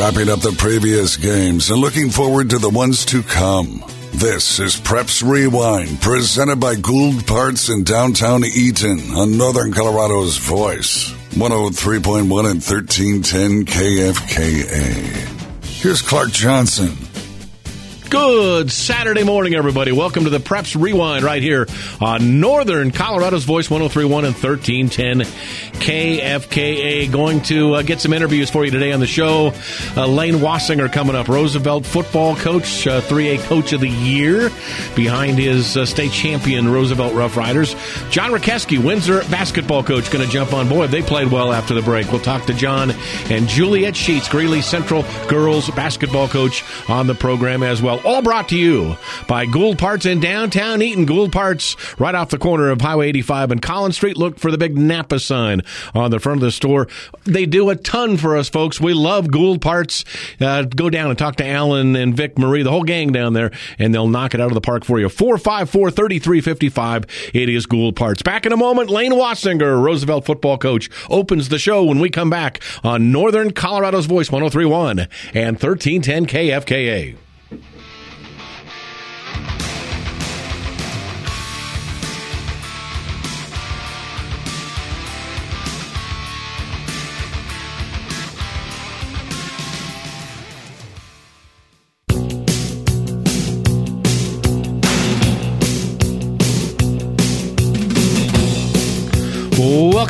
wrapping up the previous games and looking forward to the ones to come. This is Preps Rewind, presented by Gould Parts in downtown Eaton on Northern Colorado's Voice, 103.1 and 1310 KFKA. Here's Clark Johnson. Good Saturday morning, everybody. Welcome to the Preps Rewind right here on Northern Colorado's Voice 1031 and 1310 KFKA. Going to uh, get some interviews for you today on the show. Uh, Lane Wassinger coming up, Roosevelt football coach, uh, 3A coach of the year, behind his uh, state champion Roosevelt Rough Riders. John Rakeski, Windsor basketball coach, going to jump on board. They played well after the break. We'll talk to John and Juliet Sheets, Greeley Central girls basketball coach, on the program as well. All brought to you by Gould Parts in downtown Eaton. Gould Parts right off the corner of Highway 85 and Collins Street. Look for the big Napa sign on the front of the store. They do a ton for us, folks. We love Gould Parts. Uh, go down and talk to Alan and Vic Marie, the whole gang down there, and they'll knock it out of the park for you. 454 3355. It is Gould Parts. Back in a moment, Lane Wassinger, Roosevelt football coach, opens the show when we come back on Northern Colorado's Voice 1031 and 1310 KFKA.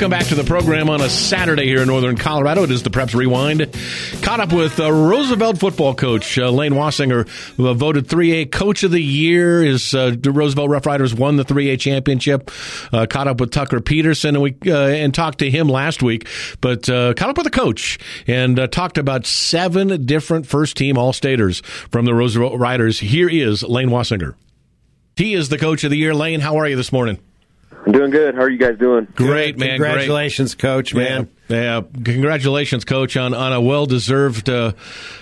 Welcome back to the program on a Saturday here in Northern Colorado. It is the Preps Rewind. Caught up with uh, Roosevelt football coach uh, Lane Wassinger, who uh, voted 3A Coach of the Year. His uh, Roosevelt Rough Riders won the 3A championship. Uh, caught up with Tucker Peterson and we uh, and talked to him last week. But caught up with the coach and talked about seven different first team All Staters from the Roosevelt Riders. Here is Lane Wassinger. He is the coach of the year. Lane, how are you this morning? I'm doing good. How are you guys doing? Great, man. Congratulations, great. coach, man. Yeah, yeah, congratulations, coach, on, on a well deserved, uh,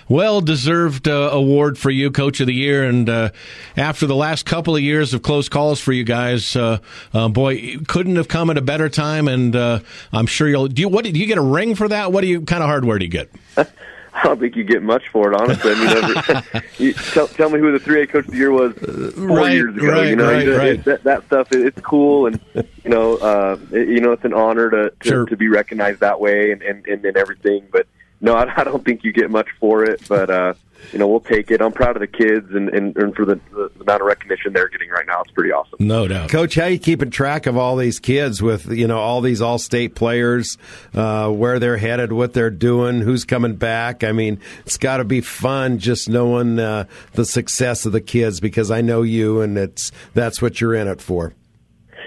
well deserved uh, award for you, coach of the year. And uh, after the last couple of years of close calls for you guys, uh, uh, boy, couldn't have come at a better time. And uh, I'm sure you'll. Do you what? Do you get a ring for that? What do you kind of hardware do you get? I don't think you get much for it, honestly. I mean, you, tell, tell me who the three A coach of the year was four right, years ago. Right, you know, right, it, right. that, that stuff it's cool, and you know, uh, it, you know, it's an honor to to, Sure. to be recognized that way and and, and, and everything. But no, I, I don't think you get much for it. But uh, you know, we'll take it. I'm proud of the kids and and, and for the, the amount of recognition they're getting right now. It's pretty awesome. No doubt. Coach, how you keeping track of all these kids with you know all these all-state players, uh, where they're headed, what they're doing, who's coming back? I mean, it's got to be fun just knowing uh, the success of the kids because I know you, and it's that's what you're in it for.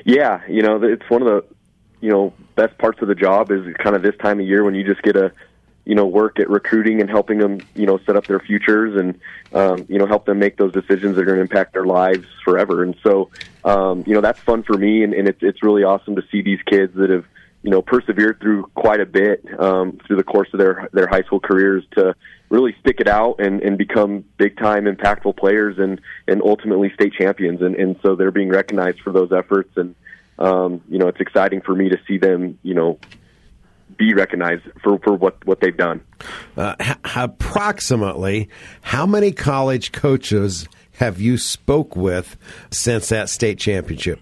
Yeah, you know, it's one of the you know best parts of the job is kind of this time of year when you just get to you know work at recruiting and helping them you know set up their futures and um, you know help them make those decisions that are going to impact their lives forever. And so um, you know that's fun for me, and, and it's it's really awesome to see these kids that have you know persevered through quite a bit um, through the course of their their high school careers to really stick it out and, and become big time impactful players and and ultimately state champions and and so they're being recognized for those efforts and um, you know it's exciting for me to see them you know be recognized for for what what they've done Uh, h- approximately, how many college coaches have you spoke with since that state championship?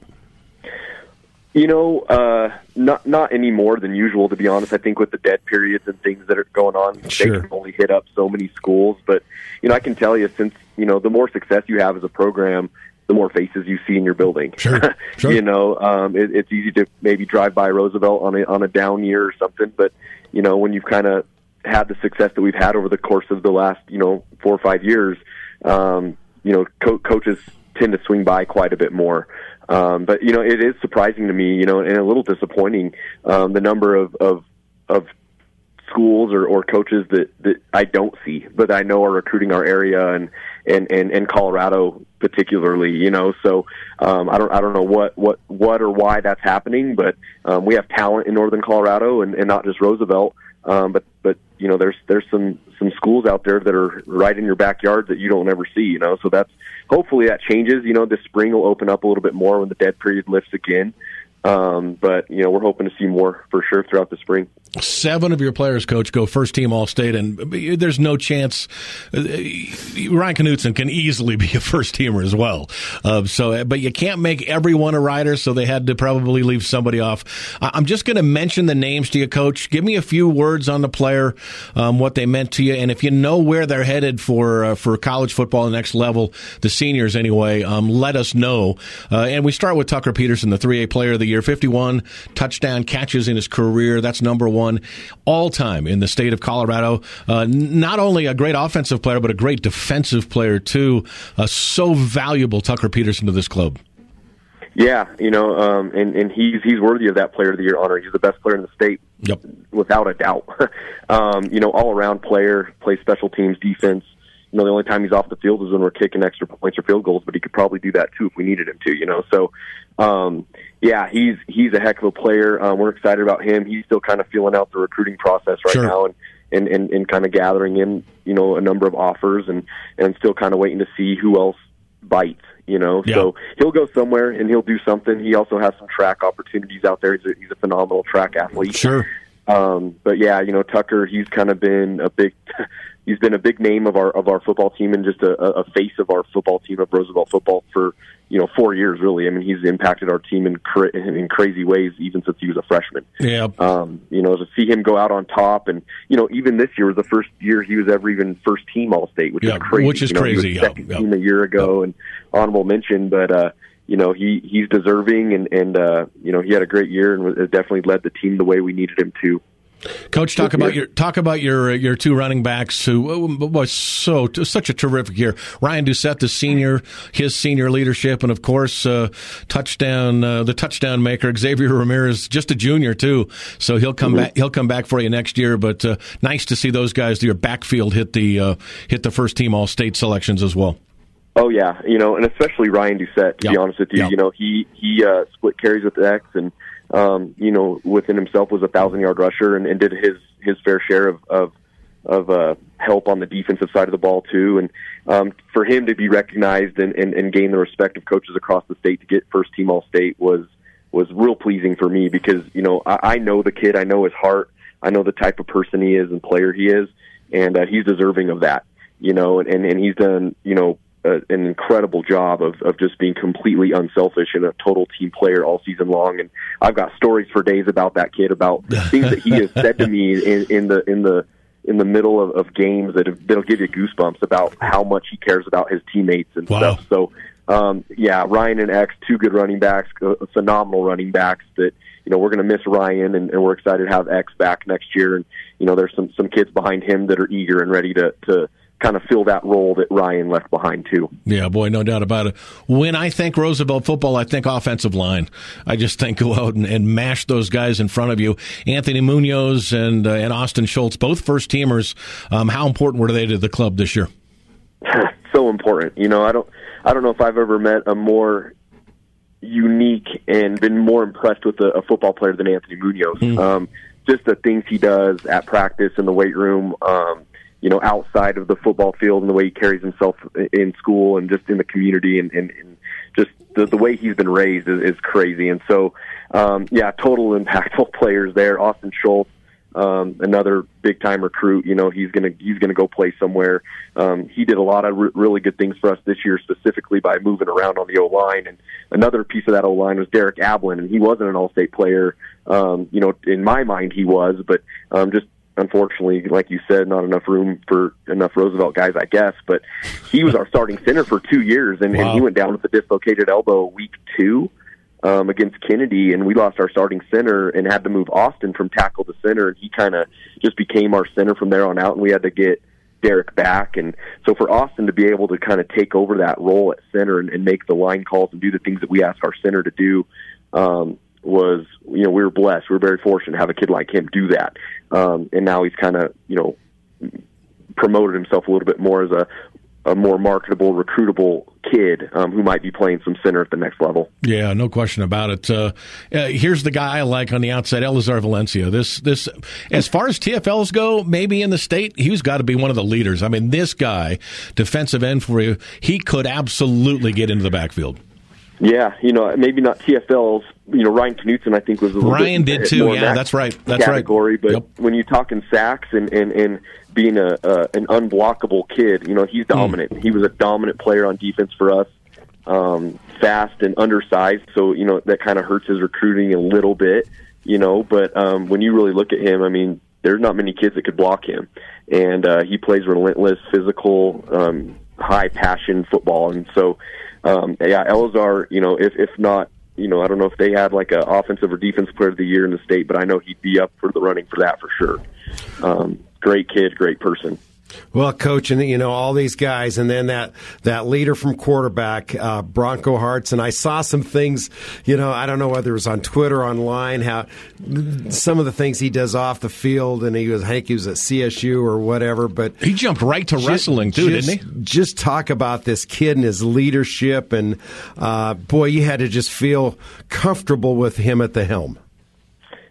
You know, uh, not not any more than usual. To be honest, I think with the dead periods and things that are going on, Sure. they can only hit up so many schools. But you know, I can tell you, since you know, the more success you have as a program, the more faces you see in your building. Sure, sure. you know, um, it, it's easy to maybe drive by Roosevelt on a on a down year or something, but you know, when you've kind of had the success that we've had over the course of the last you know four or five years, um, you know, co- coaches tend to swing by quite a bit more. Um, but you know, it is surprising to me, you know, and a little disappointing um, the number of of, of schools or, or coaches that, that I don't see, but I know are recruiting our area and and and, and Colorado particularly. You know, so um, I don't I don't know what what what or why that's happening, but um, we have talent in Northern Colorado and, and not just Roosevelt. Um, but but you know, there's there's some some schools out there that are right in your backyard that you don't ever see. You know, so that's hopefully that changes. You know, this spring will open up a little bit more when the dead period lifts again. Um, but you know, we're hoping to see more for sure throughout the spring. Seven of your players, coach, go first team All State, and there's no chance. Uh, Ryan Knutson can easily be a first teamer as well. Uh, so, but you can't make everyone a rider, so they had to probably leave somebody off. I'm just going to mention the names to you, coach. Give me a few words on the player, um, what they meant to you, and if you know where they're headed for uh, for college football, the next level, the seniors anyway. Um, let us know. Uh, and we start with Tucker Peterson, the 3A Player of the Year, 51 touchdown catches in his career. That's number one all time in the state of Colorado. Uh, not only a great offensive player, but a great defensive player too. Uh, so valuable, Tucker Peterson, to this club. Yeah, you know, um, and and he's he's worthy of that Player of the Year honor. He's the best player in the state, yep. without a doubt. um, you know, all around player, plays special teams, defense. You know, the only time he's off the field is when we're kicking extra points or field goals, but he could probably do that too if we needed him to. You know, so um, yeah, he's he's a heck of a player. Um, we're excited about him. He's still kind of feeling out the recruiting process right sure. now, and, and and and kind of gathering in you know a number of offers, and and still kind of waiting to see who else bites. You know, yeah. so he'll go somewhere and he'll do something. He also has some track opportunities out there. He's a, he's a phenomenal track athlete. Sure. Um, but yeah, you know, Tucker, he's kind of been a big, he's been a big name of our of our football team and just a, a face of our football team of Roosevelt football for you know four years really. I mean, he's impacted our team in cra- in crazy ways even since he was a freshman. Yeah. Um, you know, to see him go out on top, and you know, even this year was the first year he was ever even first team All State, which yeah, is crazy. Which is you know, crazy. He was yeah. second yeah. team a year ago, and honorable mention, but. uh you know he he's deserving and and uh you know he had a great year and was, definitely led the team the way we needed him to Coach, talk about your talk about your your two running backs who was so such a terrific year. Ryan Doucette, the senior, his senior leadership, and of course, uh, touchdown uh, the touchdown maker Xavier Ramirez, just a junior too. So he'll come mm-hmm. back. He'll come back for you next year. But uh, nice to see those guys, your backfield, hit the uh, hit the first team All State selections as well. Oh yeah, you know, and especially Ryan Doucette. To yep. be honest with you, yep. you know, he he uh, split carries with X and um, you know, within himself was a thousand yard rusher and, and did his his fair share of of, of uh, help on the defensive side of the ball too. And um, for him to be recognized and, and, and gain the respect of coaches across the state to get first team All State was was real pleasing for me because you know I, I know the kid, I know his heart, I know the type of person he is and player he is, and uh, he's deserving of that. You know, and and he's done you know a, an incredible job of, of just being completely unselfish and a total team player all season long. And I've got stories for days about that kid, about things that he has said to me in, in the in the in the middle of, of games that have, that'll give you goosebumps about how much he cares about his teammates and wow. stuff. So, um, yeah, Ryan and X, two good running backs, uh, phenomenal running backs that you know we're going to miss Ryan, and, and we're excited to have X back next year. And you know, there's some some kids behind him that are eager and ready to to kind of fill that role that Ryan left behind too. Yeah, boy, no doubt about it. When I think Roosevelt football, I think offensive line. I just think go out and, and mash those guys in front of you. Anthony Munoz and uh, and Austin Schultz, both first teamers. Um, how important were they to the club this year? so important. You know, I don't I don't know if I've ever met a more unique and been more impressed with a, a football player than Anthony Munoz. Mm. Um, just the things he does at practice in the weight room. Um, you know, outside of the football field and the way he carries himself in school and just in the community and, and, and just the, the way he's been raised is, is crazy. And so, um, yeah, total impactful players there. Austin Schultz, um, another big time recruit. You know, he's gonna he's gonna go play somewhere. Um, he did a lot of re- really good things for us this year, specifically by moving around on the O line. And another piece of that O line was Derek Ablin, and he wasn't an All State player. Um, you know, in my mind, he was, but um, just unfortunately, like you said, not enough room for enough Roosevelt guys, I guess. But he was our starting center for two years, and, wow. and he went down with a dislocated elbow week two um, against Kennedy, and we lost our starting center and had to move Austin from tackle to center, and he kind of just became our center from there on out, and we had to get Derek back. And so for Austin to be able to kind of take over that role at center and, and make the line calls and do the things that we ask our center to do, um, was you know we were blessed. We were very fortunate to have a kid like him do that, um, and now he's kind of you know promoted himself a little bit more as a a more marketable, recruitable kid um, who might be playing some center at the next level. Yeah, no question about it. Uh, uh, here's the guy I like on the outside, Elizar Valencia. This, this, as far as TFLs go, maybe in the state, he's got to be one of the leaders. I mean, this guy, defensive end for you, he could absolutely get into the backfield. Yeah, you know, maybe not TFLs, you know Ryan Knutson I think was a little Ryan bit did too. Yeah, that that's right. That's category. right. But Yep. when you talk in sacks and and and being a uh, an unblockable kid, you know he's Hmm. dominant. He was a dominant player on defense for us. Um, fast and undersized, so you know that kind of hurts his recruiting a little bit. You know, but um, when you really look at him, I mean, there's not many kids that could block him, and uh, he plays relentless, physical, um, high passion football, and so um, yeah, Elazar, you know, if if not, you know, I don't know if they had like an offensive or defensive player of the year in the state, but I know he'd be up for the running for that for sure. Um, great kid, great person. Well, coach, and you know all these guys, and then that that leader from quarterback, uh, Bronco Hearts, and I saw some things. You know, I don't know whether it was on Twitter, or online, how some of the things he does off the field, and he was, I think he was at CSU or whatever. But He jumped right to wrestling too, just, didn't he? Just talk about this kid and his leadership, and uh, boy, you had to just feel comfortable with him at the helm.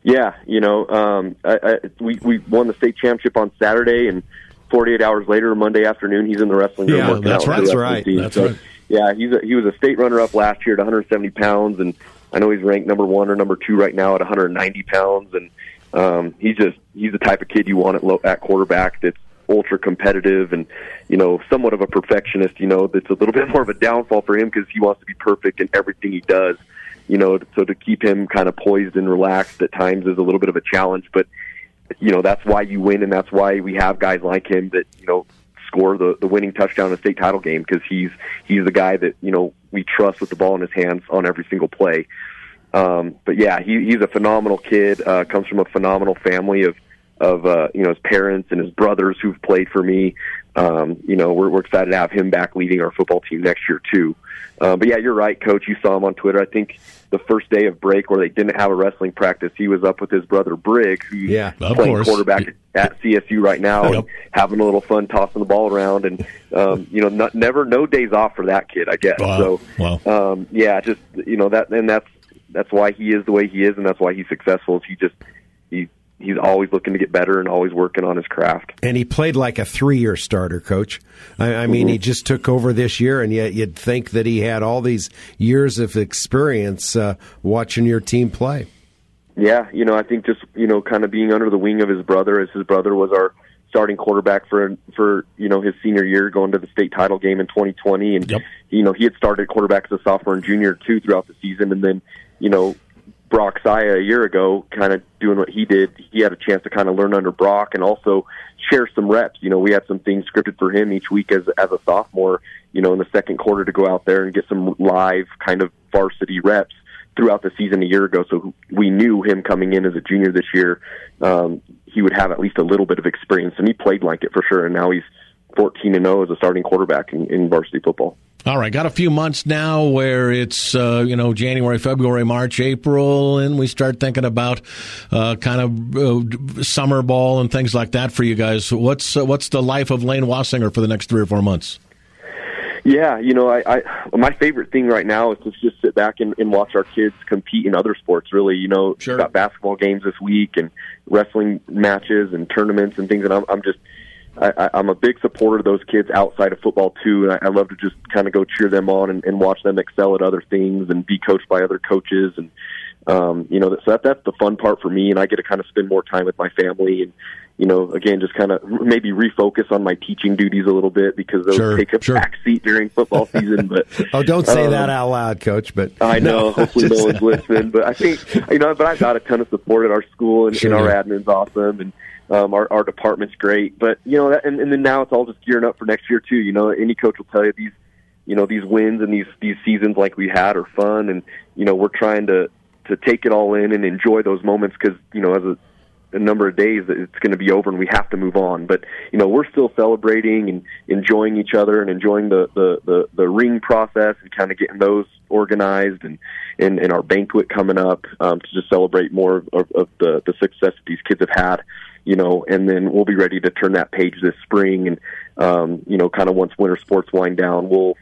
Yeah, you know, um, I, I, we we won the state championship on Saturday, and 48 hours later, Monday afternoon, he's in the wrestling room Yeah, working that's out right. That's right. That's So, right. Yeah, he's a, he was a state runner-up last year at 170 pounds, and I know he's ranked number one or number two right now at 190 pounds, and um, he's just he's the type of kid you want at, low, at quarterback that's ultra competitive and you know somewhat of a perfectionist. You know that's a little bit more of a downfall for him because he wants to be perfect in everything he does. You know, so to keep him kind of poised and relaxed at times is a little bit of a challenge, but you know that's why you win, and that's why we have guys like him that you know score the the winning touchdown in the state title game because he's he's the guy that you know we trust with the ball in his hands on every single play. Um, but yeah, he, he's a phenomenal kid. Uh, comes from a phenomenal family of of uh, you know his parents and his brothers who've played for me. Um, you know, we're, we're excited to have him back leading our football team next year too. Uh, but yeah, you're right, Coach. You saw him on Twitter. I think the first day of break where they didn't have a wrestling practice, he was up with his brother Brig, who's Yeah, playing course. quarterback at CSU right now, Yep. and having a little fun tossing the ball around. And um, you know, not, never no days off for that kid, I guess. Wow. So Wow. um, yeah, just you know that, and that's that's why he is the way he is, and that's why he's successful. Is he just he's always looking to get better and always working on his craft. And he played like a three-year starter, coach. I, I mean, Mm-hmm. he just took over this year, and yet you'd think that he had all these years of experience uh, watching your team play. Yeah, you know, I think just you know, kind of being under the wing of his brother, as his brother was our starting quarterback for for you know his senior year, going to the state title game in 2020, and Yep. you know he had started quarterback as a sophomore and junior too throughout the season, and then you know Brock Saya a year ago, kind of doing what he did, he had a chance to kind of learn under Brock and also share some reps. You know, we had some things scripted for him each week as as a sophomore. You know, in the second quarter to go out there and get some live kind of varsity reps throughout the season a year ago. So we knew him coming in as a junior this year. Um, he would have at least a little bit of experience, and he played like it for sure. And now he's 14 and 0 as a starting quarterback in, in varsity football. All right, got a few months now where it's uh, you know January, February, March, April, and we start thinking about uh, kind of uh, summer ball and things like that for you guys. What's uh, what's the life of Lane Wassinger for the next three or four months? Yeah, you know, I, I my favorite thing right now is to just sit back and, and watch our kids compete in other sports. Really, you know, Sure. got basketball games this week and wrestling matches and tournaments and things. And I'm, I'm just, I, I'm a big supporter of those kids outside of football too. And I, I love to just kind of go cheer them on and, and watch them excel at other things and be coached by other coaches and. Um, you know, so that that's the fun part for me, and I get to kind of spend more time with my family, and you know, again, just kind of maybe refocus on my teaching duties a little bit because those Sure, take a sure. back seat during football season. But Oh, don't say um, that out loud, coach. But I know. No, hopefully, no one's listening. But I think you know. But I've got a ton of support at our school, and, Sure. and our admin's awesome, and um, our our department's great. But you know, that, and, and then now it's all just gearing up for next year too. You know, any coach will tell you these, you know, these wins and these these seasons like we had are fun, and you know, we're trying to to take it all in and enjoy those moments because you know, as a a number of days it's going to be over and we have to move on. But you know, we're still celebrating and enjoying each other and enjoying the the the, the ring process and kind of getting those organized and and, and our banquet coming up um, to just celebrate more of, of the the success that these kids have had. You know, and then we'll be ready to turn that page this spring, and um, you know, kind of once winter sports wind down, we'll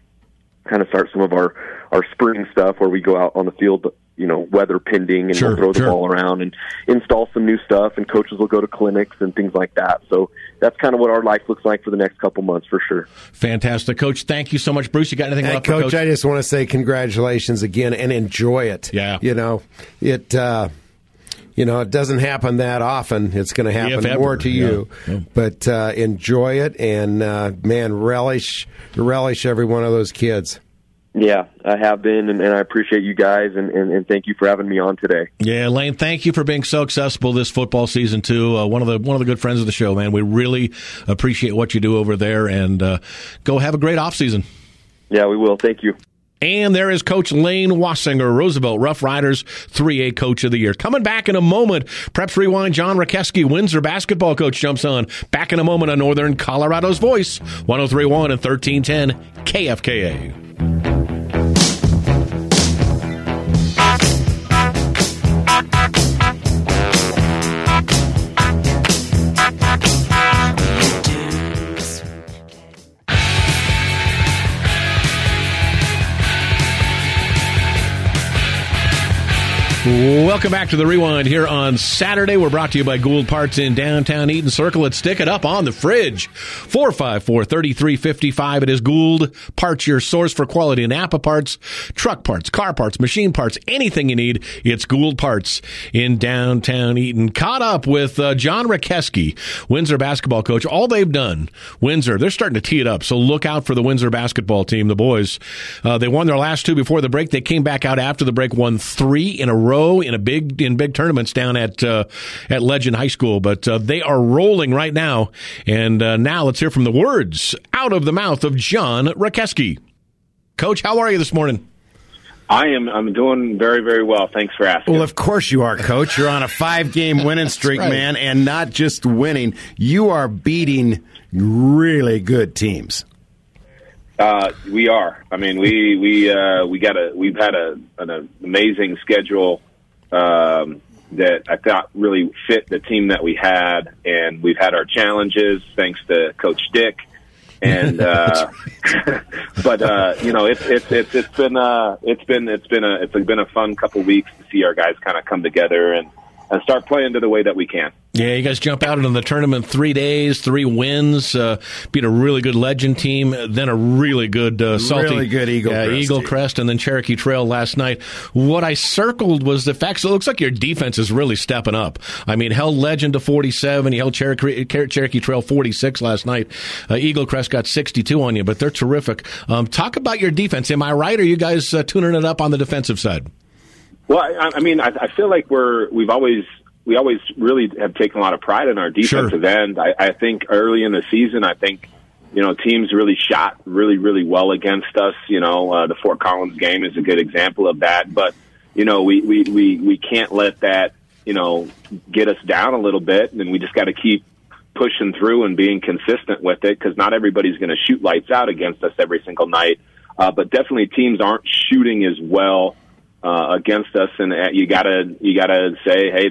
kind of start some of our our spring stuff where we go out on the field you know weather pending and Sure, we'll throw the sure. ball around and install some new stuff and coaches will go to clinics and things like that so that's kind of what our life looks like for the next couple months for sure. Fantastic, Coach. Thank you so much, Bruce. You got anything hey, left, Coach, Coach? I just want to say congratulations again and enjoy it. Yeah, you know it. Uh, you know, it doesn't happen that often. It's going to happen more to you, yeah. Yeah. but uh, enjoy it and uh, man, relish relish every one of those kids. Yeah, I have been, and, and I appreciate you guys, and, and, and, thank you for having me on today. Yeah, Lane, thank you for being so accessible this football season too. Uh, one of the one of the good friends of the show, man. We really appreciate what you do over there, and uh, go have a great off season. Yeah, we will. Thank you. And there is Coach Lane Wasinger, Roosevelt Rough Riders 3A Coach of the Year. Coming back in a moment, Preps Rewind, John Rakeski, Windsor basketball coach, jumps on. Back in a moment on Northern Colorado's Voice, 1031 and 1310 KFKA. Welcome back to the Rewind here on Saturday. We're brought to you by Gould Parts in downtown Eaton. Circle it, stick it up on the fridge. 454 3355. It is Gould Parts, your source for quality Napa parts, truck parts, car parts, machine parts, anything you need. It's Gould Parts in downtown Eaton. Caught up with uh, John Rakeski, Windsor basketball coach. All they've done, Windsor, they're starting to tee it up. So look out for the Windsor basketball team, the boys. Uh, they won their last two before the break. They came back out after the break, won three in a row row in a big in big tournaments down at uh, at Legend High School. But uh, they are rolling right now. And uh, now let's hear from the words out of the mouth of John Rakeski. Coach, how are you this morning? I am. I'm doing very, very well. Thanks for asking. Well, of course you are, Coach. You're on a five-game winning streak, right. man, and not just winning. You are beating really good teams. Uh, we are. I mean, we we uh, we got a we've had a an amazing schedule um, that I thought really fit the team that we had, and we've had our challenges thanks to Coach Dick. And uh, but uh, you know it's it's it's it's been uh, it's been it's been a it's been a fun couple weeks to see our guys kind of come together and and start playing to the way that we can. Yeah, you guys jump out into the tournament three days, three wins, uh, beat a really good Legend team, then a really good uh, salty, really good Eagle uh, Crest, Eagle Crest, and then Cherokee Trail last night. What I circled was the fact. So it looks like your defense is really stepping up. I mean, held Legend to forty-seven, you held Cherokee, Cherokee Trail forty-six last night. Uh, Eagle Crest got sixty-two on you, but they're terrific. Um, talk about your defense. Am I right? Or are you guys uh, tuning it up on the defensive side? Well, I, I mean, I, I feel like we're we've always we always really have taken a lot of pride in our defensive sure. end. I, I think early in the season, I think you know teams really shot really really well against us. You know, uh, the Fort Collins game is a good example of that. But you know, we we we we can't let that you know get us down a little bit, and we just got to keep pushing through and being consistent with it because not everybody's going to shoot lights out against us every single night. Uh, but definitely, teams aren't shooting as well uh, against us, and uh, you gotta you gotta say, hey,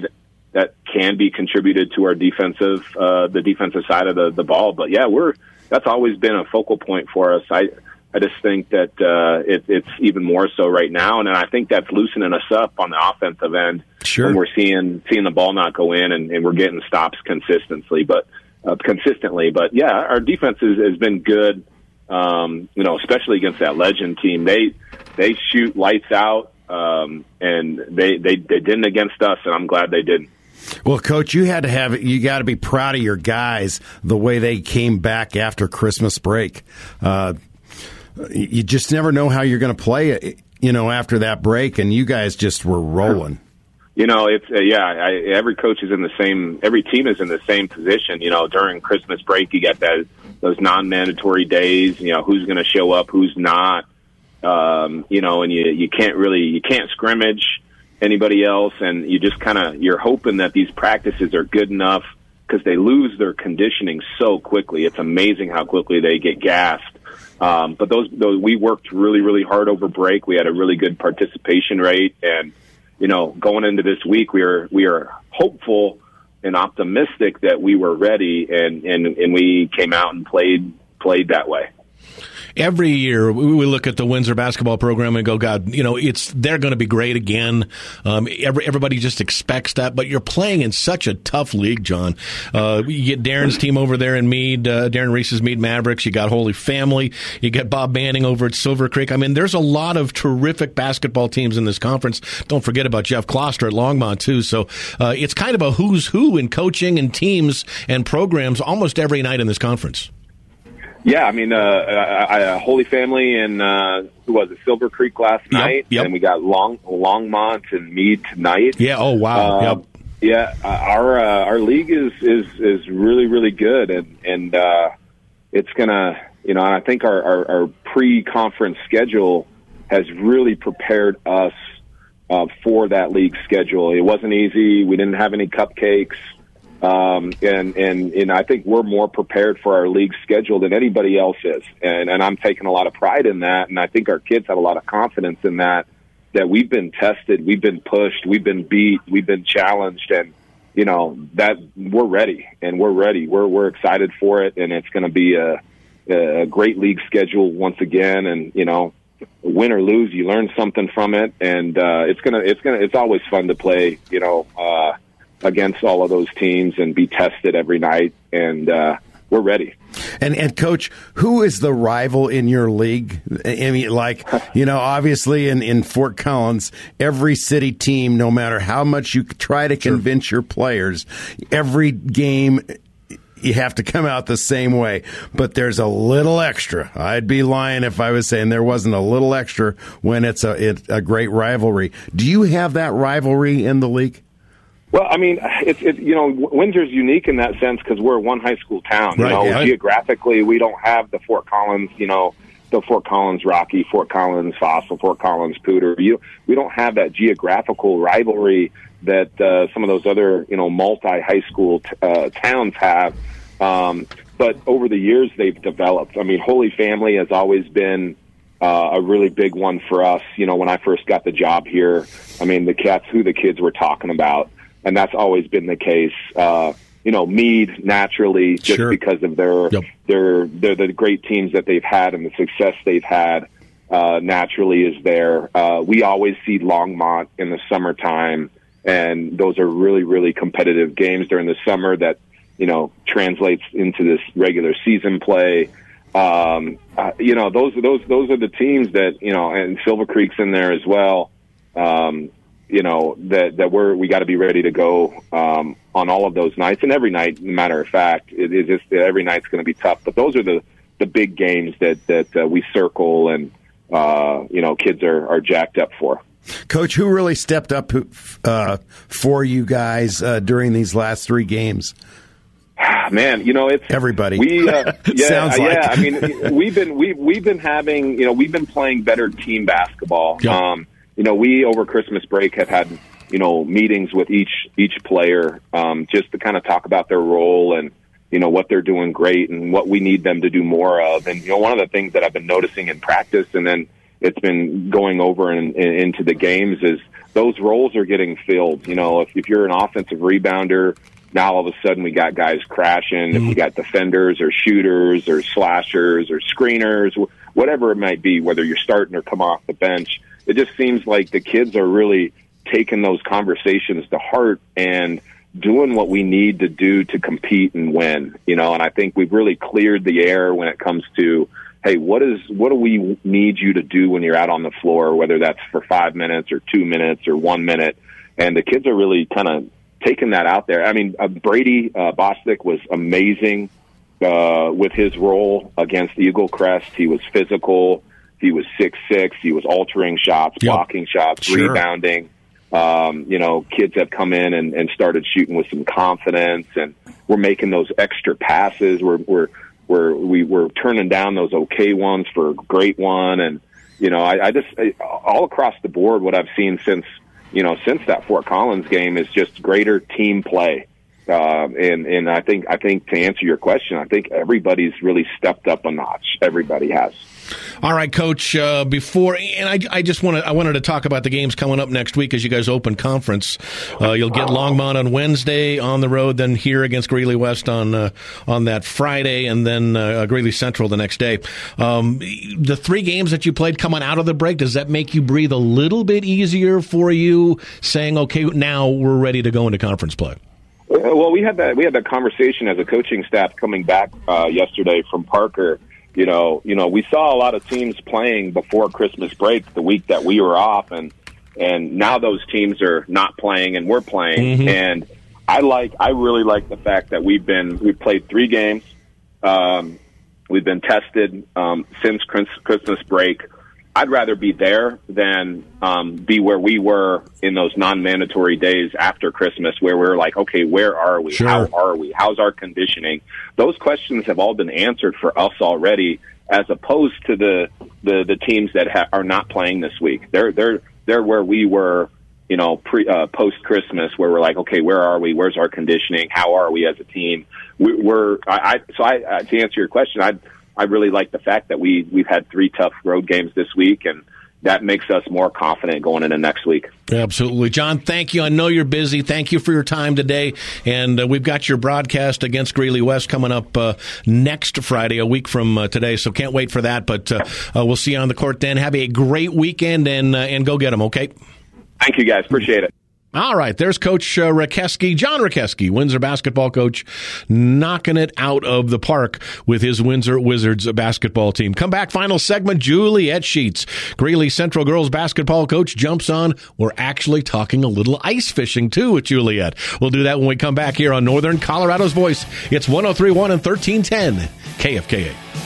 that can be contributed to our defensive uh, the defensive side of the, the ball. But yeah, we're that's always been a focal point for us. I I just think that uh, it, it's even more so right now, and I think that's loosening us up on the offensive end. Sure, we're seeing seeing the ball not go in, and, and we're getting stops consistently, but uh, consistently. But yeah, our defense has, has been good. Um, you know, especially against that legend team, they they shoot lights out, um, and they, they they didn't against us, and I'm glad they didn't. Well, coach, you had to have you got to be proud of your guys the way they came back after Christmas break. Uh, you just never know how you're going to play, you know, after that break, and you guys just were rolling. You know, it's uh, yeah. I, every coach is in the same. Every team is in the same position. You know, during Christmas break, you get that those non-mandatory days. You know, who's going to show up, who's not. Um, you know, and you you can't really you can't scrimmage anybody else, and you just kind of you're hoping that these practices are good enough because they lose their conditioning so quickly. It's amazing how quickly they get gassed. Um, but those, those we worked really really hard over break. We had a really good participation rate, and you know going into this week we are we are hopeful and optimistic that we were ready, and and and we came out and played played that way. Every year we, look at the Windsor basketball program and go, God, you know, it's they're going to be great again. Um, every, everybody just expects that, but you're playing in such a tough league, John. Uh, you get Darren's team over there in Mead, uh, Darren Reese's Mead Mavericks. You got Holy Family. You get Bob Manning over at Silver Creek. I mean, there's a lot of terrific basketball teams in this conference. Don't forget about Jeff Kloster at Longmont too. So uh, it's kind of a who's who in coaching and teams and programs almost every night in this conference. Yeah, I mean, uh, I, I, Holy Family and uh, who was it? Silver Creek last yep, night, yep. and we got Long Longmont and Mead tonight. Yeah. Oh wow. Uh, yep. Yeah, uh, our uh, our league is is is really really good, and and uh, it's gonna you know, and I think our our, our pre conference schedule has really prepared us uh, for that league schedule. It wasn't easy. We didn't have any cupcakes. Um, and, and, and I think we're more prepared for our league schedule than anybody else is. And, and I'm taking a lot of pride in that. And I think our kids have a lot of confidence in that, that we've been tested, we've been pushed, we've been beat, we've been challenged. And, you know, that we're ready and we're ready. We're, we're excited for it. And it's going to be a, a great league schedule once again. And, you know, win or lose, you learn something from it. And, uh, it's going to, it's going to, it's always fun to play, you know, uh, against all of those teams and be tested every night. And uh, we're ready. And and coach, who is the rival in your league? I mean, like you know, obviously in in Fort Collins, every city team, no matter how much you try to convince sure. your players, every game you have to come out the same way. But there's a little extra. I'd be lying if I was saying there wasn't a little extra when it's a it's a great rivalry. Do you have that rivalry in the league? Well, I mean, it's it, you know Windsor's unique in that sense because we're one high school town. Right, you know, yeah. geographically, we don't have the Fort Collins, you know, the Fort Collins Rocky, Fort Collins Fossil, Fort Collins Poudre. You, we don't have that geographical rivalry that uh, some of those other you know multi high school t- uh, towns have. Um, but over the years, they've developed. I mean, Holy Family has always been uh, a really big one for us. You know, when I first got the job here, I mean, the cats who the kids were talking about and that's always been the case. Uh, you know, Mead naturally just sure. because of their yep. their their the great teams that they've had and the success they've had. Uh, naturally is there. Uh, we always see Longmont in the summertime, and those are really, really competitive games during the summer that you know translates into this regular season play. Um, uh, you know, those those those are the teams that you know, and Silver Creek's in there as well. Um, you know that that we're we got to be ready to go um, on all of those nights and every night. Matter of fact, it is just every night's going to be tough. But those are the the big games that that uh, we circle and uh, you know kids are are jacked up for. Coach, who really stepped up uh, for you guys uh, during these last three games? Man, you know it's everybody. We uh, yeah, like. yeah. I mean, we've been we we've been having you know we've been playing better team basketball. Yep. Um, you know, we over Christmas break have had you know meetings with each each player um, just to kind of talk about their role and you know what they're doing great and what we need them to do more of. And you know, one of the things that I've been noticing in practice, and then it's been going over in, in, into the games, is those roles are getting filled. You know, if, if you're an offensive rebounder, now all of a sudden we got guys crashing. Mm-hmm. If we got defenders or shooters or slashers or screeners, whatever it might be, whether you're starting or come off the bench it just seems like the kids are really taking those conversations to heart and doing what we need to do to compete and win. You know, and I think we've really cleared the air when it comes to hey, what is what do we need you to do when you're out on the floor, whether that's for five minutes or two minutes or one minute. And the kids are really kind of taking that out there. I mean, uh, Brady uh, Bostic was amazing uh, with his role against Eagle Crest. He was physical. He was six six. He was altering shots, yep. blocking shots, sure. rebounding. Um, you know, kids have come in and, and started shooting with some confidence, and we're making those extra passes. We're we're we're we, we're turning down those okay ones for a great one, and you know, I, I just I, all across the board, what I've seen since you know since that Fort Collins game is just greater team play. Uh, and and I think I think to answer your question, I think everybody's really stepped up a notch. Everybody has. All right, Coach. Uh, before and I, I just wanted I wanted to talk about the games coming up next week as you guys open conference. Uh, you'll get Longmont on Wednesday on the road, then here against Greeley West on uh, on that Friday, and then uh, Greeley Central the next day. Um, the three games that you played coming out of the break does that make you breathe a little bit easier for you, saying, "Okay, now we're ready to go into conference play"? Well, we had that we had that conversation as a coaching staff coming back uh, yesterday from Parker you know, you know, we saw a lot of teams playing before Christmas break, the week that we were off, and and now those teams are not playing and we're playing. Mm-hmm. And I like, I really like the fact that we've been we've played three games. Um, we've been tested um, since Christmas break. I'd rather be there than um, be where we were in those non-mandatory days after Christmas, where we are like, okay, where are we? Sure. How are we? How's our conditioning? Those questions have all been answered for us already, as opposed to the the, the teams that ha- are not playing this week. They're they're they're where we were, you know, pre uh, post Christmas, where we're like, okay, where are we? Where's our conditioning? How are we as a team? We, we're I, I so I, to answer your question, I I really like the fact that we we've had three tough road games this week, and that makes us more confident going into next week. Absolutely, John. Thank you. I know you're busy. Thank you for your time today, and uh, we've got your broadcast against Greeley West coming up uh, next Friday, a week from uh, today. So can't wait for that. But uh, uh, we'll see you on the court then. Have a great weekend, and uh, and go get them. Okay. Thank you, guys. Appreciate it. All right, there's Coach uh, Rakeski, John Rakeski, Windsor basketball coach, knocking it out of the park with his Windsor Wizards basketball team. Come back, final segment. Juliet Sheets, Greeley Central girls basketball coach, jumps on. We're actually talking a little ice fishing too with Juliet. We'll do that when we come back here on Northern Colorado's Voice. It's 1031 and 1310 KFKA.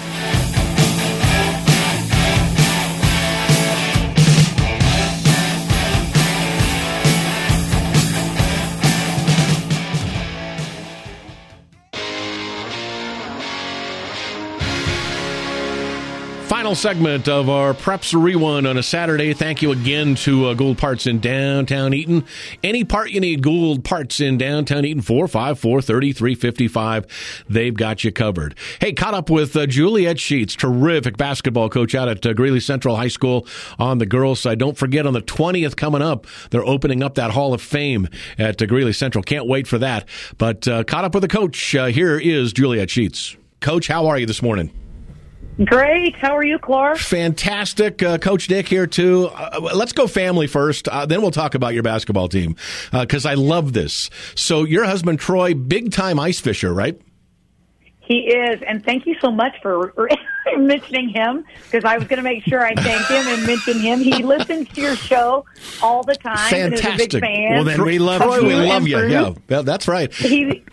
Final segment of our Preps Rewind on a Saturday. Thank you again to uh, Gould Parts in downtown Eaton. Any part you need, Gould Parts in downtown Eaton, 454 3355. They've got you covered. Hey, caught up with uh, Juliet Sheets, terrific basketball coach out at uh, Greeley Central High School on the girls' side. Don't forget on the 20th coming up, they're opening up that Hall of Fame at uh, Greeley Central. Can't wait for that. But uh, caught up with the coach. Uh, here is Juliet Sheets. Coach, how are you this morning? Great. How are you, Clark? Fantastic. Uh, Coach Dick here, too. Uh, let's go family first. Uh, then we'll talk about your basketball team because uh, I love this. So, your husband, Troy, big time ice fisher, right? He is. And thank you so much for mentioning him because I was going to make sure I thank him and mention him. He listens to your show all the time. Fantastic. Well, then we love Troy, we love you. Yeah, well, that's right. He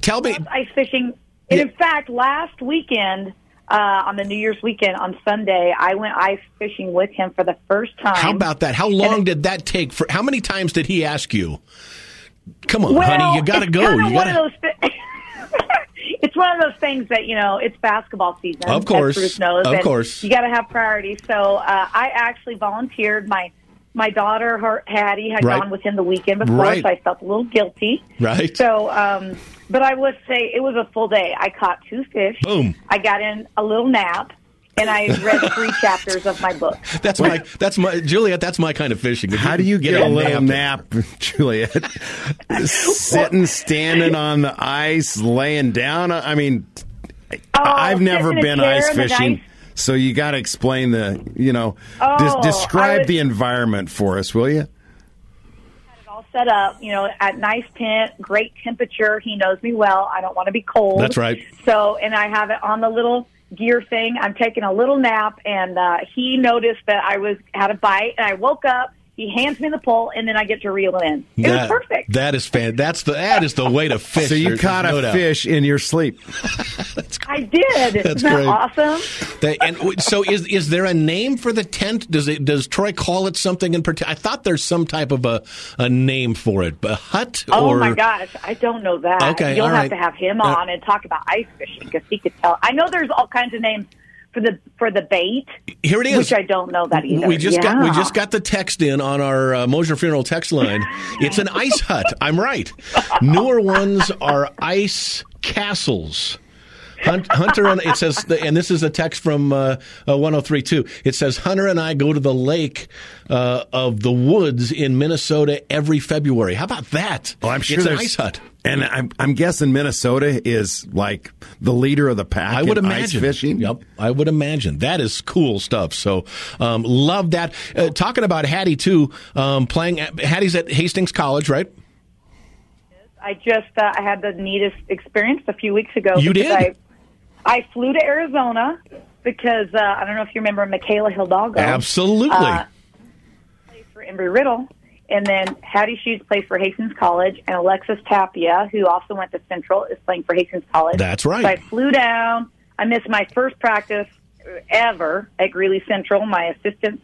Tell me. Ice fishing. And yeah. in fact, last weekend, uh, on the New Year's weekend on Sunday, I went ice fishing with him for the first time. How about that? How long did that take? For how many times did he ask you? Come on, well, honey, you got to go. You got to. it's one of those things that you know it's basketball season. Of course, Bruce knows. Of course, you got to have priorities. So uh, I actually volunteered. My my daughter, her Hattie, had right. gone with him the weekend before, right. so I felt a little guilty. Right. So um, but I would say it was a full day. I caught two fish. Boom. I got in a little nap and I read three chapters of my book. That's my that's my Juliet. That's my kind of fishing. How do you get, get a, a little nap, nap Juliet? Sitting, standing on the ice, laying down. I mean, oh, I've never been ice fishing. So you got to explain the, you know, oh, describe was, the environment for us, will you? Set up, you know, at nice tent, great temperature. He knows me well. I don't want to be cold. That's right. So, and I have it on the little gear thing. I'm taking a little nap, and uh, he noticed that I was had a bite, and I woke up he hands me the pole, and then I get to reel it in. It that, was perfect. That is fan. That's the that is the way to fish. So you There's caught no a doubt. fish in your sleep. I did. That's Isn't great. That awesome. They, and so is is there a name for the tent? Does it does Troy call it something in particular? I thought there's some type of a, a name for it. A hut? Oh or... my gosh, I don't know that. Okay, you'll have right. to have him uh, on uh, and talk about ice fishing because he could tell. I know there's all kinds of names for the for the bait. Here it is. Which I don't know that either. We just yeah. got we just got the text in on our uh, Mosier Funeral text line. it's an ice hut. I'm right. Newer ones are ice castles. Hunter and it says, and this is a text from uh, uh, 1032. It says Hunter and I go to the lake uh, of the woods in Minnesota every February. How about that? Well, I'm sure it's there's an ice hut. And I'm, I'm guessing Minnesota is like the leader of the pack. I would in imagine. ice fishing. Yep, I would imagine that is cool stuff. So, um, love that. Uh, talking about Hattie too, um, playing. At, Hattie's at Hastings College, right? I just uh, I had the neatest experience a few weeks ago. You did? I, I flew to Arizona because uh, I don't know if you remember Michaela Hidalgo. Absolutely. Uh, plays for Embry Riddle, and then Hattie Sheets plays for Hastings College, and Alexis Tapia, who also went to Central, is playing for Hastings College. That's right. So I flew down. I missed my first practice ever at Greeley Central. My assistant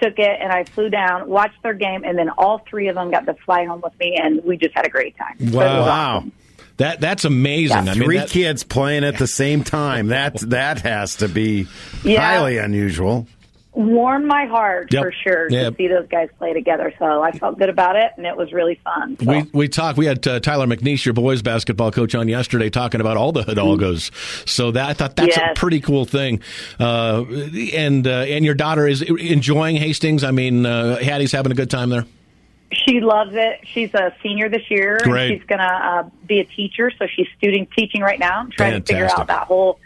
took it, and I flew down, watched their game, and then all three of them got to fly home with me, and we just had a great time. So Wow. awesome. That that's amazing. I mean, Three that- kids playing at the same time. That that has to be Yeah. highly unusual. warmed my heart Yep. for sure Yep. to see those guys play together. So I felt good about it, and it was really fun. So. We we talked. We had uh, Tyler McNeish, your boys basketball coach, on yesterday talking about all the Hidalgos. So that I thought that's a pretty cool thing. Uh, and uh, and your daughter is enjoying Hastings. I mean, uh, Hattie's having a good time there. She loves it. She's a senior this year. and Great. She's going to uh, be a teacher, so she's student teaching right now, trying to figure out that whole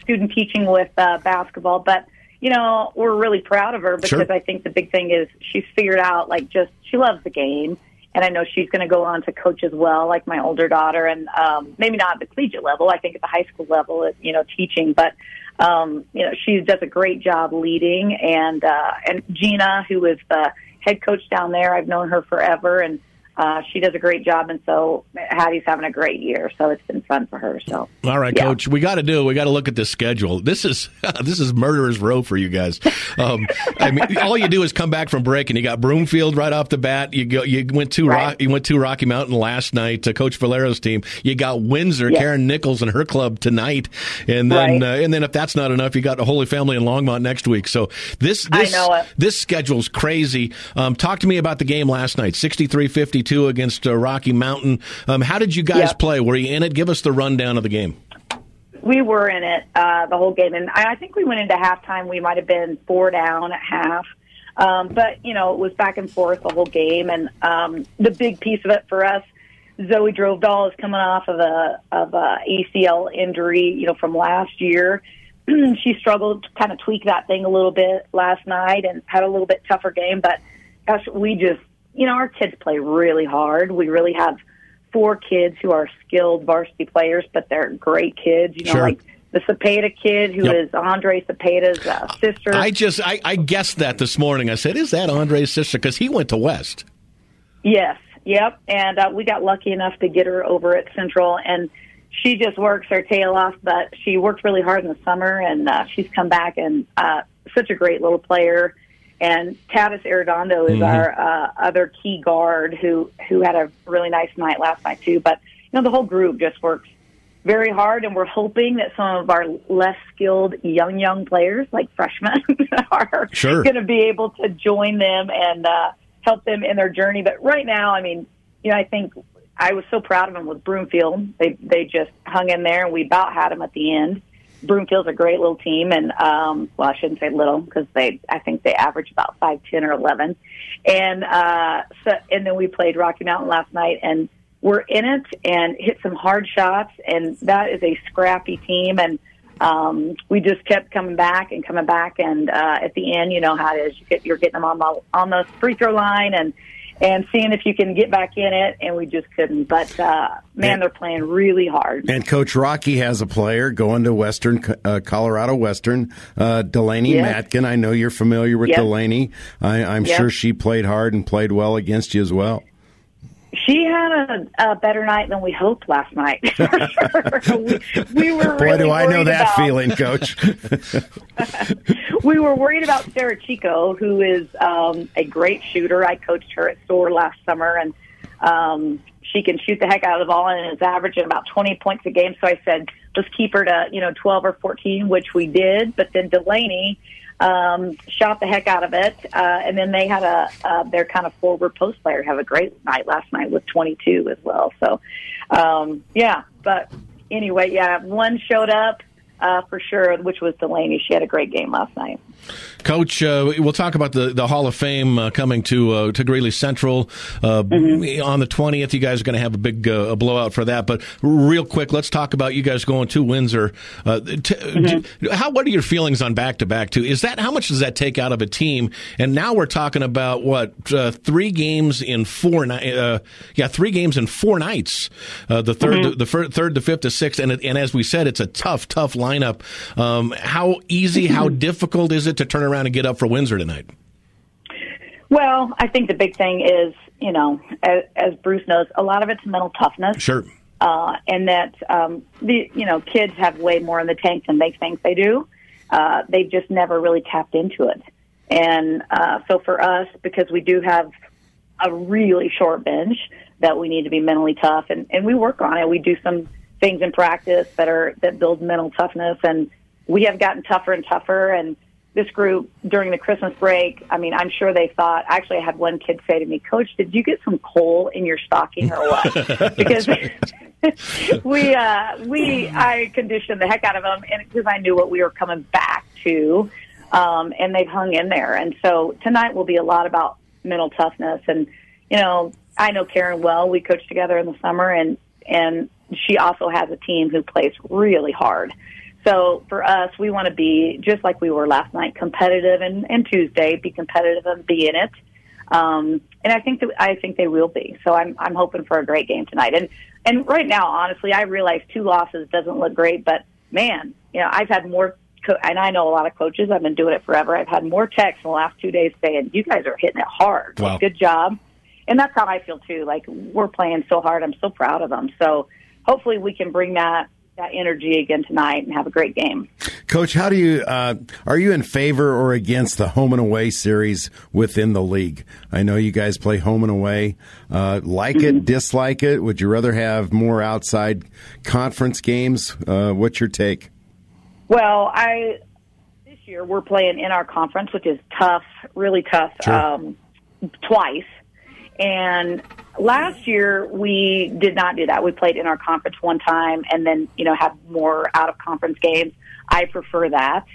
student teaching with uh, basketball. But you know, we're really proud of her because Sure. I think the big thing is she's figured out like just she loves the game. And I know she's going to go on to coach as well, like my older daughter, and um, maybe not at the collegiate level. I think at the high school level, at, you know, teaching. But um, you know, she does a great job leading. And uh, and Gina, who is the head coach down there, I've known her forever, and uh, she does a great job. And so Hattie's having a great year, so it's been fun for her. So All right, Yeah. coach. We got to do. We got to look at this schedule. This is this is murderer's row for you guys. Um, I mean, all you do is come back from break, and you got Broomfield right off the bat. You go. You went to Rock, you went to Rocky Mountain last night to Coach Valero's team. You got Windsor, Yeah. Karen Nichols and her club tonight, and then Right. uh, and then if that's not enough, you got the Holy Family in Longmont next week. So this I this know it. this schedule's crazy. Um, talk to me about the game last night, 63-52 against uh, Rocky Mountain. Um, how did you guys Yep. play? Were you in it? Give us the rundown of the game. we were in it uh, the whole game, and I I think we went into halftime. We might have been four down at half, um, but you know it was back and forth the whole game. And um, the big piece of it for us, Zoe Drovedal is coming off of a of a ACL injury, you know, from last year. she struggled to kind of tweak that thing a little bit last night and had a little bit tougher game. But gosh, we just, you know, our kids play really hard. We really have four kids who are skilled varsity players, but they're great kids. You know, Sure. like the Cepeda kid who is Yep. Andre Cepeda's uh, sister. I just I, I guessed that this morning. I said, "Is that Andre's sister?" Because he went to West. Yes, yep. And uh, we got lucky enough to get her over at Central, and she just works her tail off. But she worked really hard in the summer, and uh, she's come back and uh, such a great little player. And Tavis Arredondo is our uh, other key guard who who had a really nice night last night too. But you know the whole group just works very hard, and we're hoping that some of our less skilled young young players, like freshmen, are Sure. going to be able to join them and uh, help them in their journey. But right now, I mean, you know, I think I was so proud of them with Broomfield. They they just hung in there, and we about had them at the end. Broomfield's a great little team, and um, well, I shouldn't say little because they I think they average about five, ten, or eleven. And uh, so, and then we played Rocky Mountain last night, and we're in it and hit some hard shots, and that is a scrappy team, and um, we just kept coming back and coming back, and uh, at the end, you know how it is. You get, you're getting them on the on the free throw line, and and seeing if you can get back in it, and we just couldn't. But uh, man, And- they're playing really hard. And Coach Rocky has a player going to Western uh, Colorado Western, uh, Delaney Yes. Matkin. I know you're familiar with Yep. Delaney. I, I'm Yep. sure she played hard and played well against you as well. She had a, a better night than we hoped last night. For sure. we, we were Boy, really do I know that about- feeling, Coach. we were worried about Sarah Chico, who is um, a great shooter. I coached her at Store last summer, and um, she can shoot the heck out of the ball and is averaging about 20 points a game. So I said, let's keep her to, you know, 12 or 14, which we did. But then Delaney um, shot the heck out of it. Uh, and then they had a, uh, their kind of forward post player have a great night last night with 22 as well. So, um, yeah, but anyway, yeah, one showed up uh, for sure, which was Delaney. She had a great game last night. Coach, uh, we'll talk about the, the Hall of Fame uh, coming to uh, to Greeley Central uh, mm-hmm. on the twentieth. You guys are going to have a big uh, a blowout for that. But real quick, let's talk about you guys going to Windsor. Uh, t- mm-hmm. how what are your feelings on back to back? Two is that how much does that take out of a team? And now we're talking about what three games in four nights. yeah, three games in four nights. the 3rd mm-hmm. the, the fir- third, the fifth, the sixth, and and as we said, it's a tough, tough lineup. Um, how easy, how difficult is it to turn around and get up for Windsor tonight? Well, I think the big thing is, you know, as, as Bruce knows, a lot of it's mental toughness. Sure. Uh, and that um, the you know kids have way more in the tank than they think they do. Uh, they've just never really tapped into it, and uh, so for us, because we do have a really short bench, that we need to be mentally tough, and, and we work on it. We do some things in practice that are that build mental toughness, and we have gotten tougher and tougher. And this group during the Christmas break, I mean, I'm sure they thought. Actually, I had one kid say to me, "Coach, did you get some coal in your stocking or what?" because we uh, we I conditioned the heck out of them, and because I knew what we were coming back to, um, and they've hung in there. And so tonight will be a lot about mental toughness, and you know, I know Karen well. We coached together in the summer, and and she also has a team who plays really hard. So for us, we want to be just like we were last night, competitive, and, and Tuesday be competitive and be in it. Um, and I think that I think they will be. So I'm I'm hoping for a great game tonight. And and right now, honestly, I realize two losses doesn't look great, but man, you know, I've had more. Co- and I know a lot of coaches. I've been doing it forever. I've had more texts in the last two days saying, "You guys are hitting it hard. Wow. Good job." And that's how I feel too. Like we're playing so hard. I'm so proud of them. So hopefully we can bring that that energy again tonight and have a great game. Coach, how do you uh, are you in favor or against the home and away series within the league? I know you guys play home and away. Uh, like mm-hmm. it, dislike it? Would you rather have more outside conference games? Uh, what's your take? Well, I this year we're playing in our conference, which is tough, really tough. Sure. Um, twice and last year we did not do that. We played in our conference one time and then, you know, have more out of conference games. I prefer that.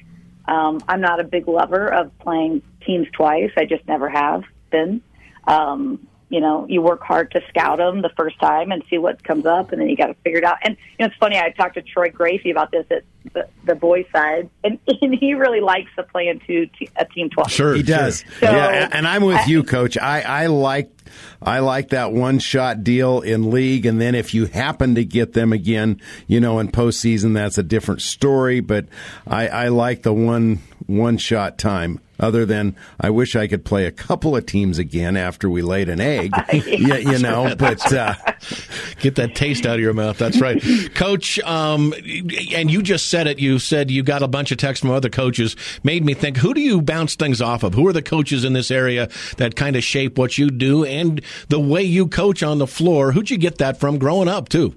Um, I'm not a big lover of playing teams twice. I just never have been. Um, you know, you work hard to scout them the first time and see what comes up, and then you got to figure it out. And you know, it's funny. I talked to Troy Gracie about this at the, the boys' side, and, and he really likes to play into a team twice. Sure, he does. So, yeah, and I'm with I, you, Coach. I I like I like that one shot deal in league, and then if you happen to get them again, you know, in postseason, that's a different story. But I, I like the one one shot time other than I wish I could play a couple of teams again after we laid an egg, you, you, know. But uh, get that taste out of your mouth. That's right, Coach. Um, and you just said it. You said you got a bunch of texts from other coaches. Made me think. Who do you bounce things off of? Who are the coaches in this area that kind of shape what you do and the way you coach on the floor? Who'd you get that from growing up too?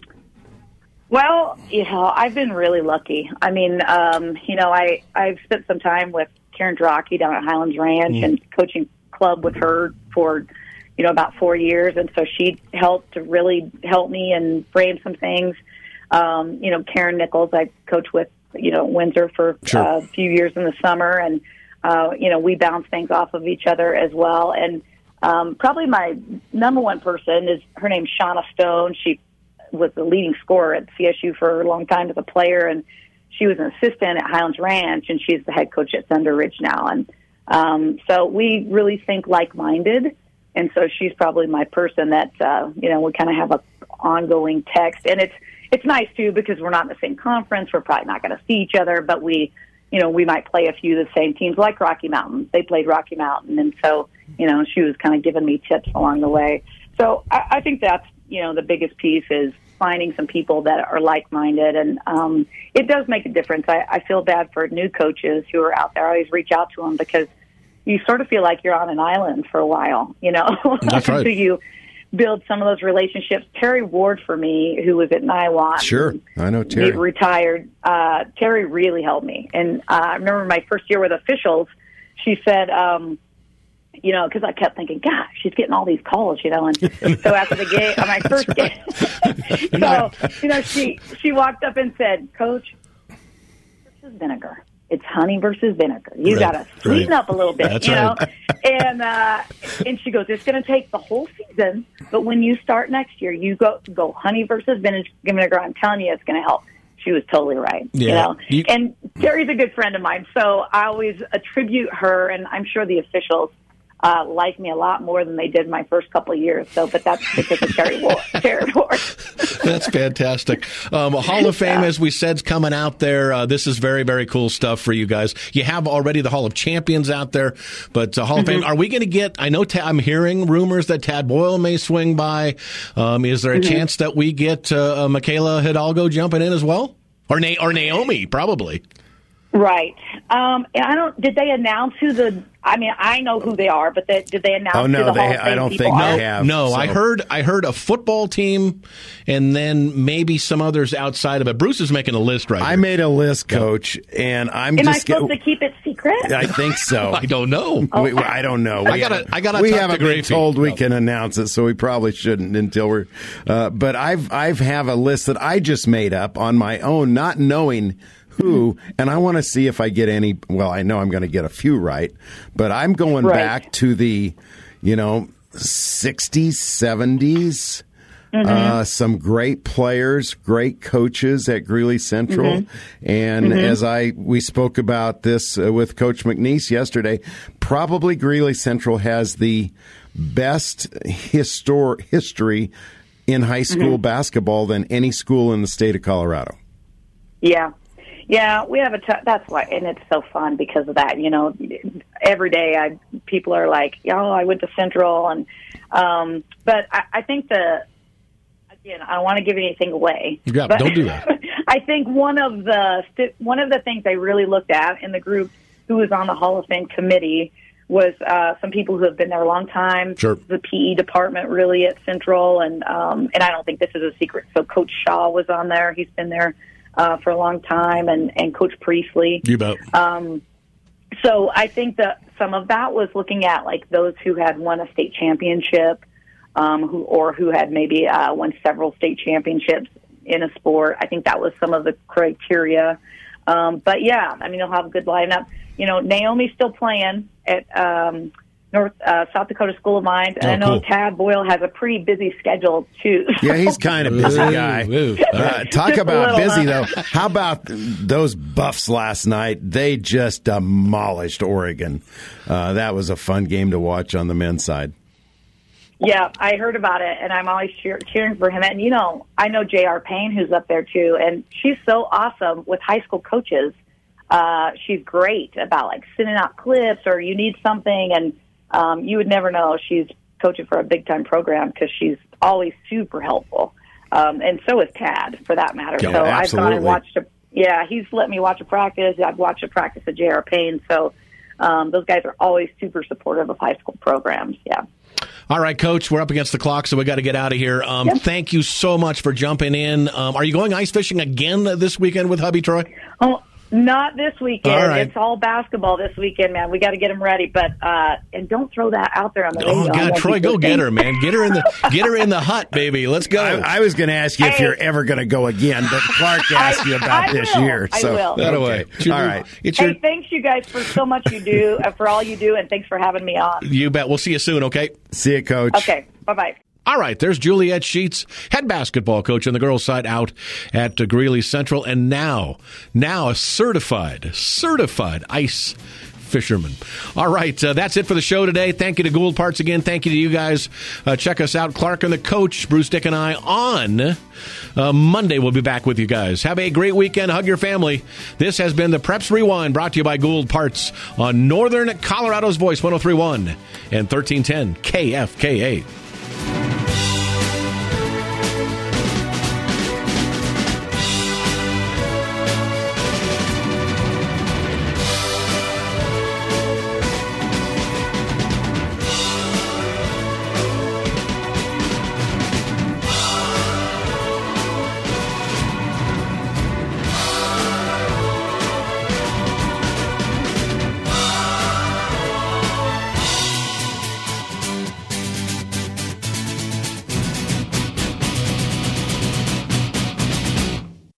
Well, you know, I've been really lucky. I mean, um, you know, I I've spent some time with Karen Draki down at Highlands Ranch mm. and coaching club with her for you know about four years, and so she helped to really help me and frame some things. Um, you know, Karen Nichols, I coached with you know Windsor for sure. uh, a few years in the summer, and uh, you know we bounce things off of each other as well. And um, probably my number one person is her name's Shauna Stone. She was the leading scorer at CSU for a long time as a player, and she was an assistant at Highlands Ranch, and she's the head coach at Thunder Ridge now. And um, so we really think like-minded, and so she's probably my person that uh, you know we kind of have a ongoing text, and it's it's nice too because we're not in the same conference. We're probably not going to see each other, but we you know we might play a few of the same teams like Rocky Mountain. They played Rocky Mountain, and so you know she was kind of giving me tips along the way. So I, I think that's you know the biggest piece is finding some people that are like-minded, and um, it does make a difference. I, I feel bad for new coaches who are out there. I always reach out to them because you sort of feel like you're on an island for a while, you know, That's right. until you build some of those relationships. Terry Ward for me, who was at Niwot, sure, I know Terry retired. Uh, Terry really helped me, and uh, I remember my first year with officials. She said. Um, you know, because I kept thinking, gosh, she's getting all these calls, you know. And so after the game, on my first game, so you know, she she walked up and said, "Coach, versus vinegar. It's honey versus vinegar. You Right, got to sweeten right. up a little bit, That's you right. know. and uh, and she goes, it's going to take the whole season, but when you start next year, you go go honey versus vinegar. I'm telling you, it's going to help. She was totally right. You know, You- and Terry's a good friend of mine, so I always attribute her, and I'm sure the officials uh, like me a lot more than they did my first couple of years. So, but that's because of Terry Ward. Terry Ward. That's fantastic. Um, Hall of Fame, as we said, is coming out there. Uh, this is very, very cool stuff for you guys. You have already the Hall of Champions out there, but uh, Hall of Mm-hmm. Fame, are we going to get? I know Ta- I'm hearing rumors that Tad Boyle may swing by. Um, is there a Mm-hmm. chance that we get uh, uh, Michaela Hidalgo jumping in as well, or Na- or Naomi probably? Right. Um, and I don't. Did they announce who the? I mean, I know who they are, but they, did they announce Oh, no, who the they- Hall of I don't think are? they have. No, I heard I heard a football team, and then maybe some others outside of it. Bruce is making a list right. Now. I here. made a list, Coach, and I'm Am I just. supposed to keep it secret? I think so. I don't know. We, we- I don't know. I We gotta- haven't- I gotta We talk haven't been Gracie. told we No. can announce it, so we probably shouldn't until we're. Uh, but I've I've have a list that I just made up on my own, not knowing who, and I want to see if I get any. Well, I know I'm going to get a few right, but I'm going Right. back to the, you know, 60s, 70s. Mm-hmm. Uh, some great players, great coaches at Greeley Central, Mm-hmm. and as I we spoke about this uh, with Coach McNeese yesterday, probably Greeley Central has the best histor- history in high school Mm-hmm. basketball than any school in the state of Colorado. Yeah. Yeah, we have a. T- that's why, and it's so fun because of that. You know, every day I people are like, "Oh, I went to Central," and um, but I, I think the again, I don't want to give anything away. Yeah, don't do that. I think one of the one of the things they really looked at in the group who was on the Hall of Fame committee was uh, some people who have been there a long time. Sure. The PE department really at Central, and um, and I don't think this is a secret. So Coach Shaw was on there. He's been there uh, for a long time, and and Coach Priestley. You bet. So I think that some of that was looking at like those who had won a state championship, um, who or who had maybe uh, won several state championships in a sport. I think that was some of the criteria. Um, but yeah, I mean, they'll have a good lineup. You know, Naomi's still playing at um, North uh, South Dakota School of Mines, and Oh, I know cool. Tad Boyle has a pretty busy schedule too. Yeah, he's kind of busy Ooh, guy. ooh. Uh, talk Just about busy though. How about those Buffs last night? They just demolished Oregon. Uh, that was a fun game to watch on the men's side. Yeah, I heard about it, and I'm always cheer- cheering for him. And you know, I know J.R. Payne, who's up there too, and she's so awesome with high school coaches. Uh, she's great about like sending out clips or you need something, and um, you would never know she's coaching for a big time program because she's always super helpful. Um, and so is Tad, for that matter. Yeah, so I've gone absolutely. and watched a yeah, he's let me watch a practice. I've watched a practice of J.R. Payne. So um, those guys are always super supportive of high school programs. Yeah. All right, Coach, we're up against the clock, so we got to get out of here. Um, Yep. Thank you so much for jumping in. Um, are you going ice fishing again this weekend with hubby Troy? Oh, not this weekend. All right. It's all basketball this weekend, man. We got to get them ready, but uh, and don't throw that out there on the. Oh God, Troy, go get her, man. Get her in the get her in the hut, baby. Let's go. I, I was going to ask you if Hey. you're ever going to go again, but Clark asked you about I this will. year. I So will. that okay. away. It's your All new- right. It's your, Hey, thanks you guys for so much you do, uh, for all you do, and thanks for having me on. you bet. We'll see you soon. Okay. See you, Coach. Okay, bye bye. All right, there's Juliet Sheets, head basketball coach on the girls' side out at Greeley Central, and now, now a certified, certified ice fisherman. All right, uh, that's it for the show today. Thank you to Gould Parts again. Thank you to you guys. Uh, check us out, Clark and the coach, Bruce Dick and I, on uh, Monday. We'll be back with you guys. Have a great weekend. Hug your family. This has been the Preps Rewind brought to you by Gould Parts on Northern Colorado's Voice 1031 and 1310 KFKA.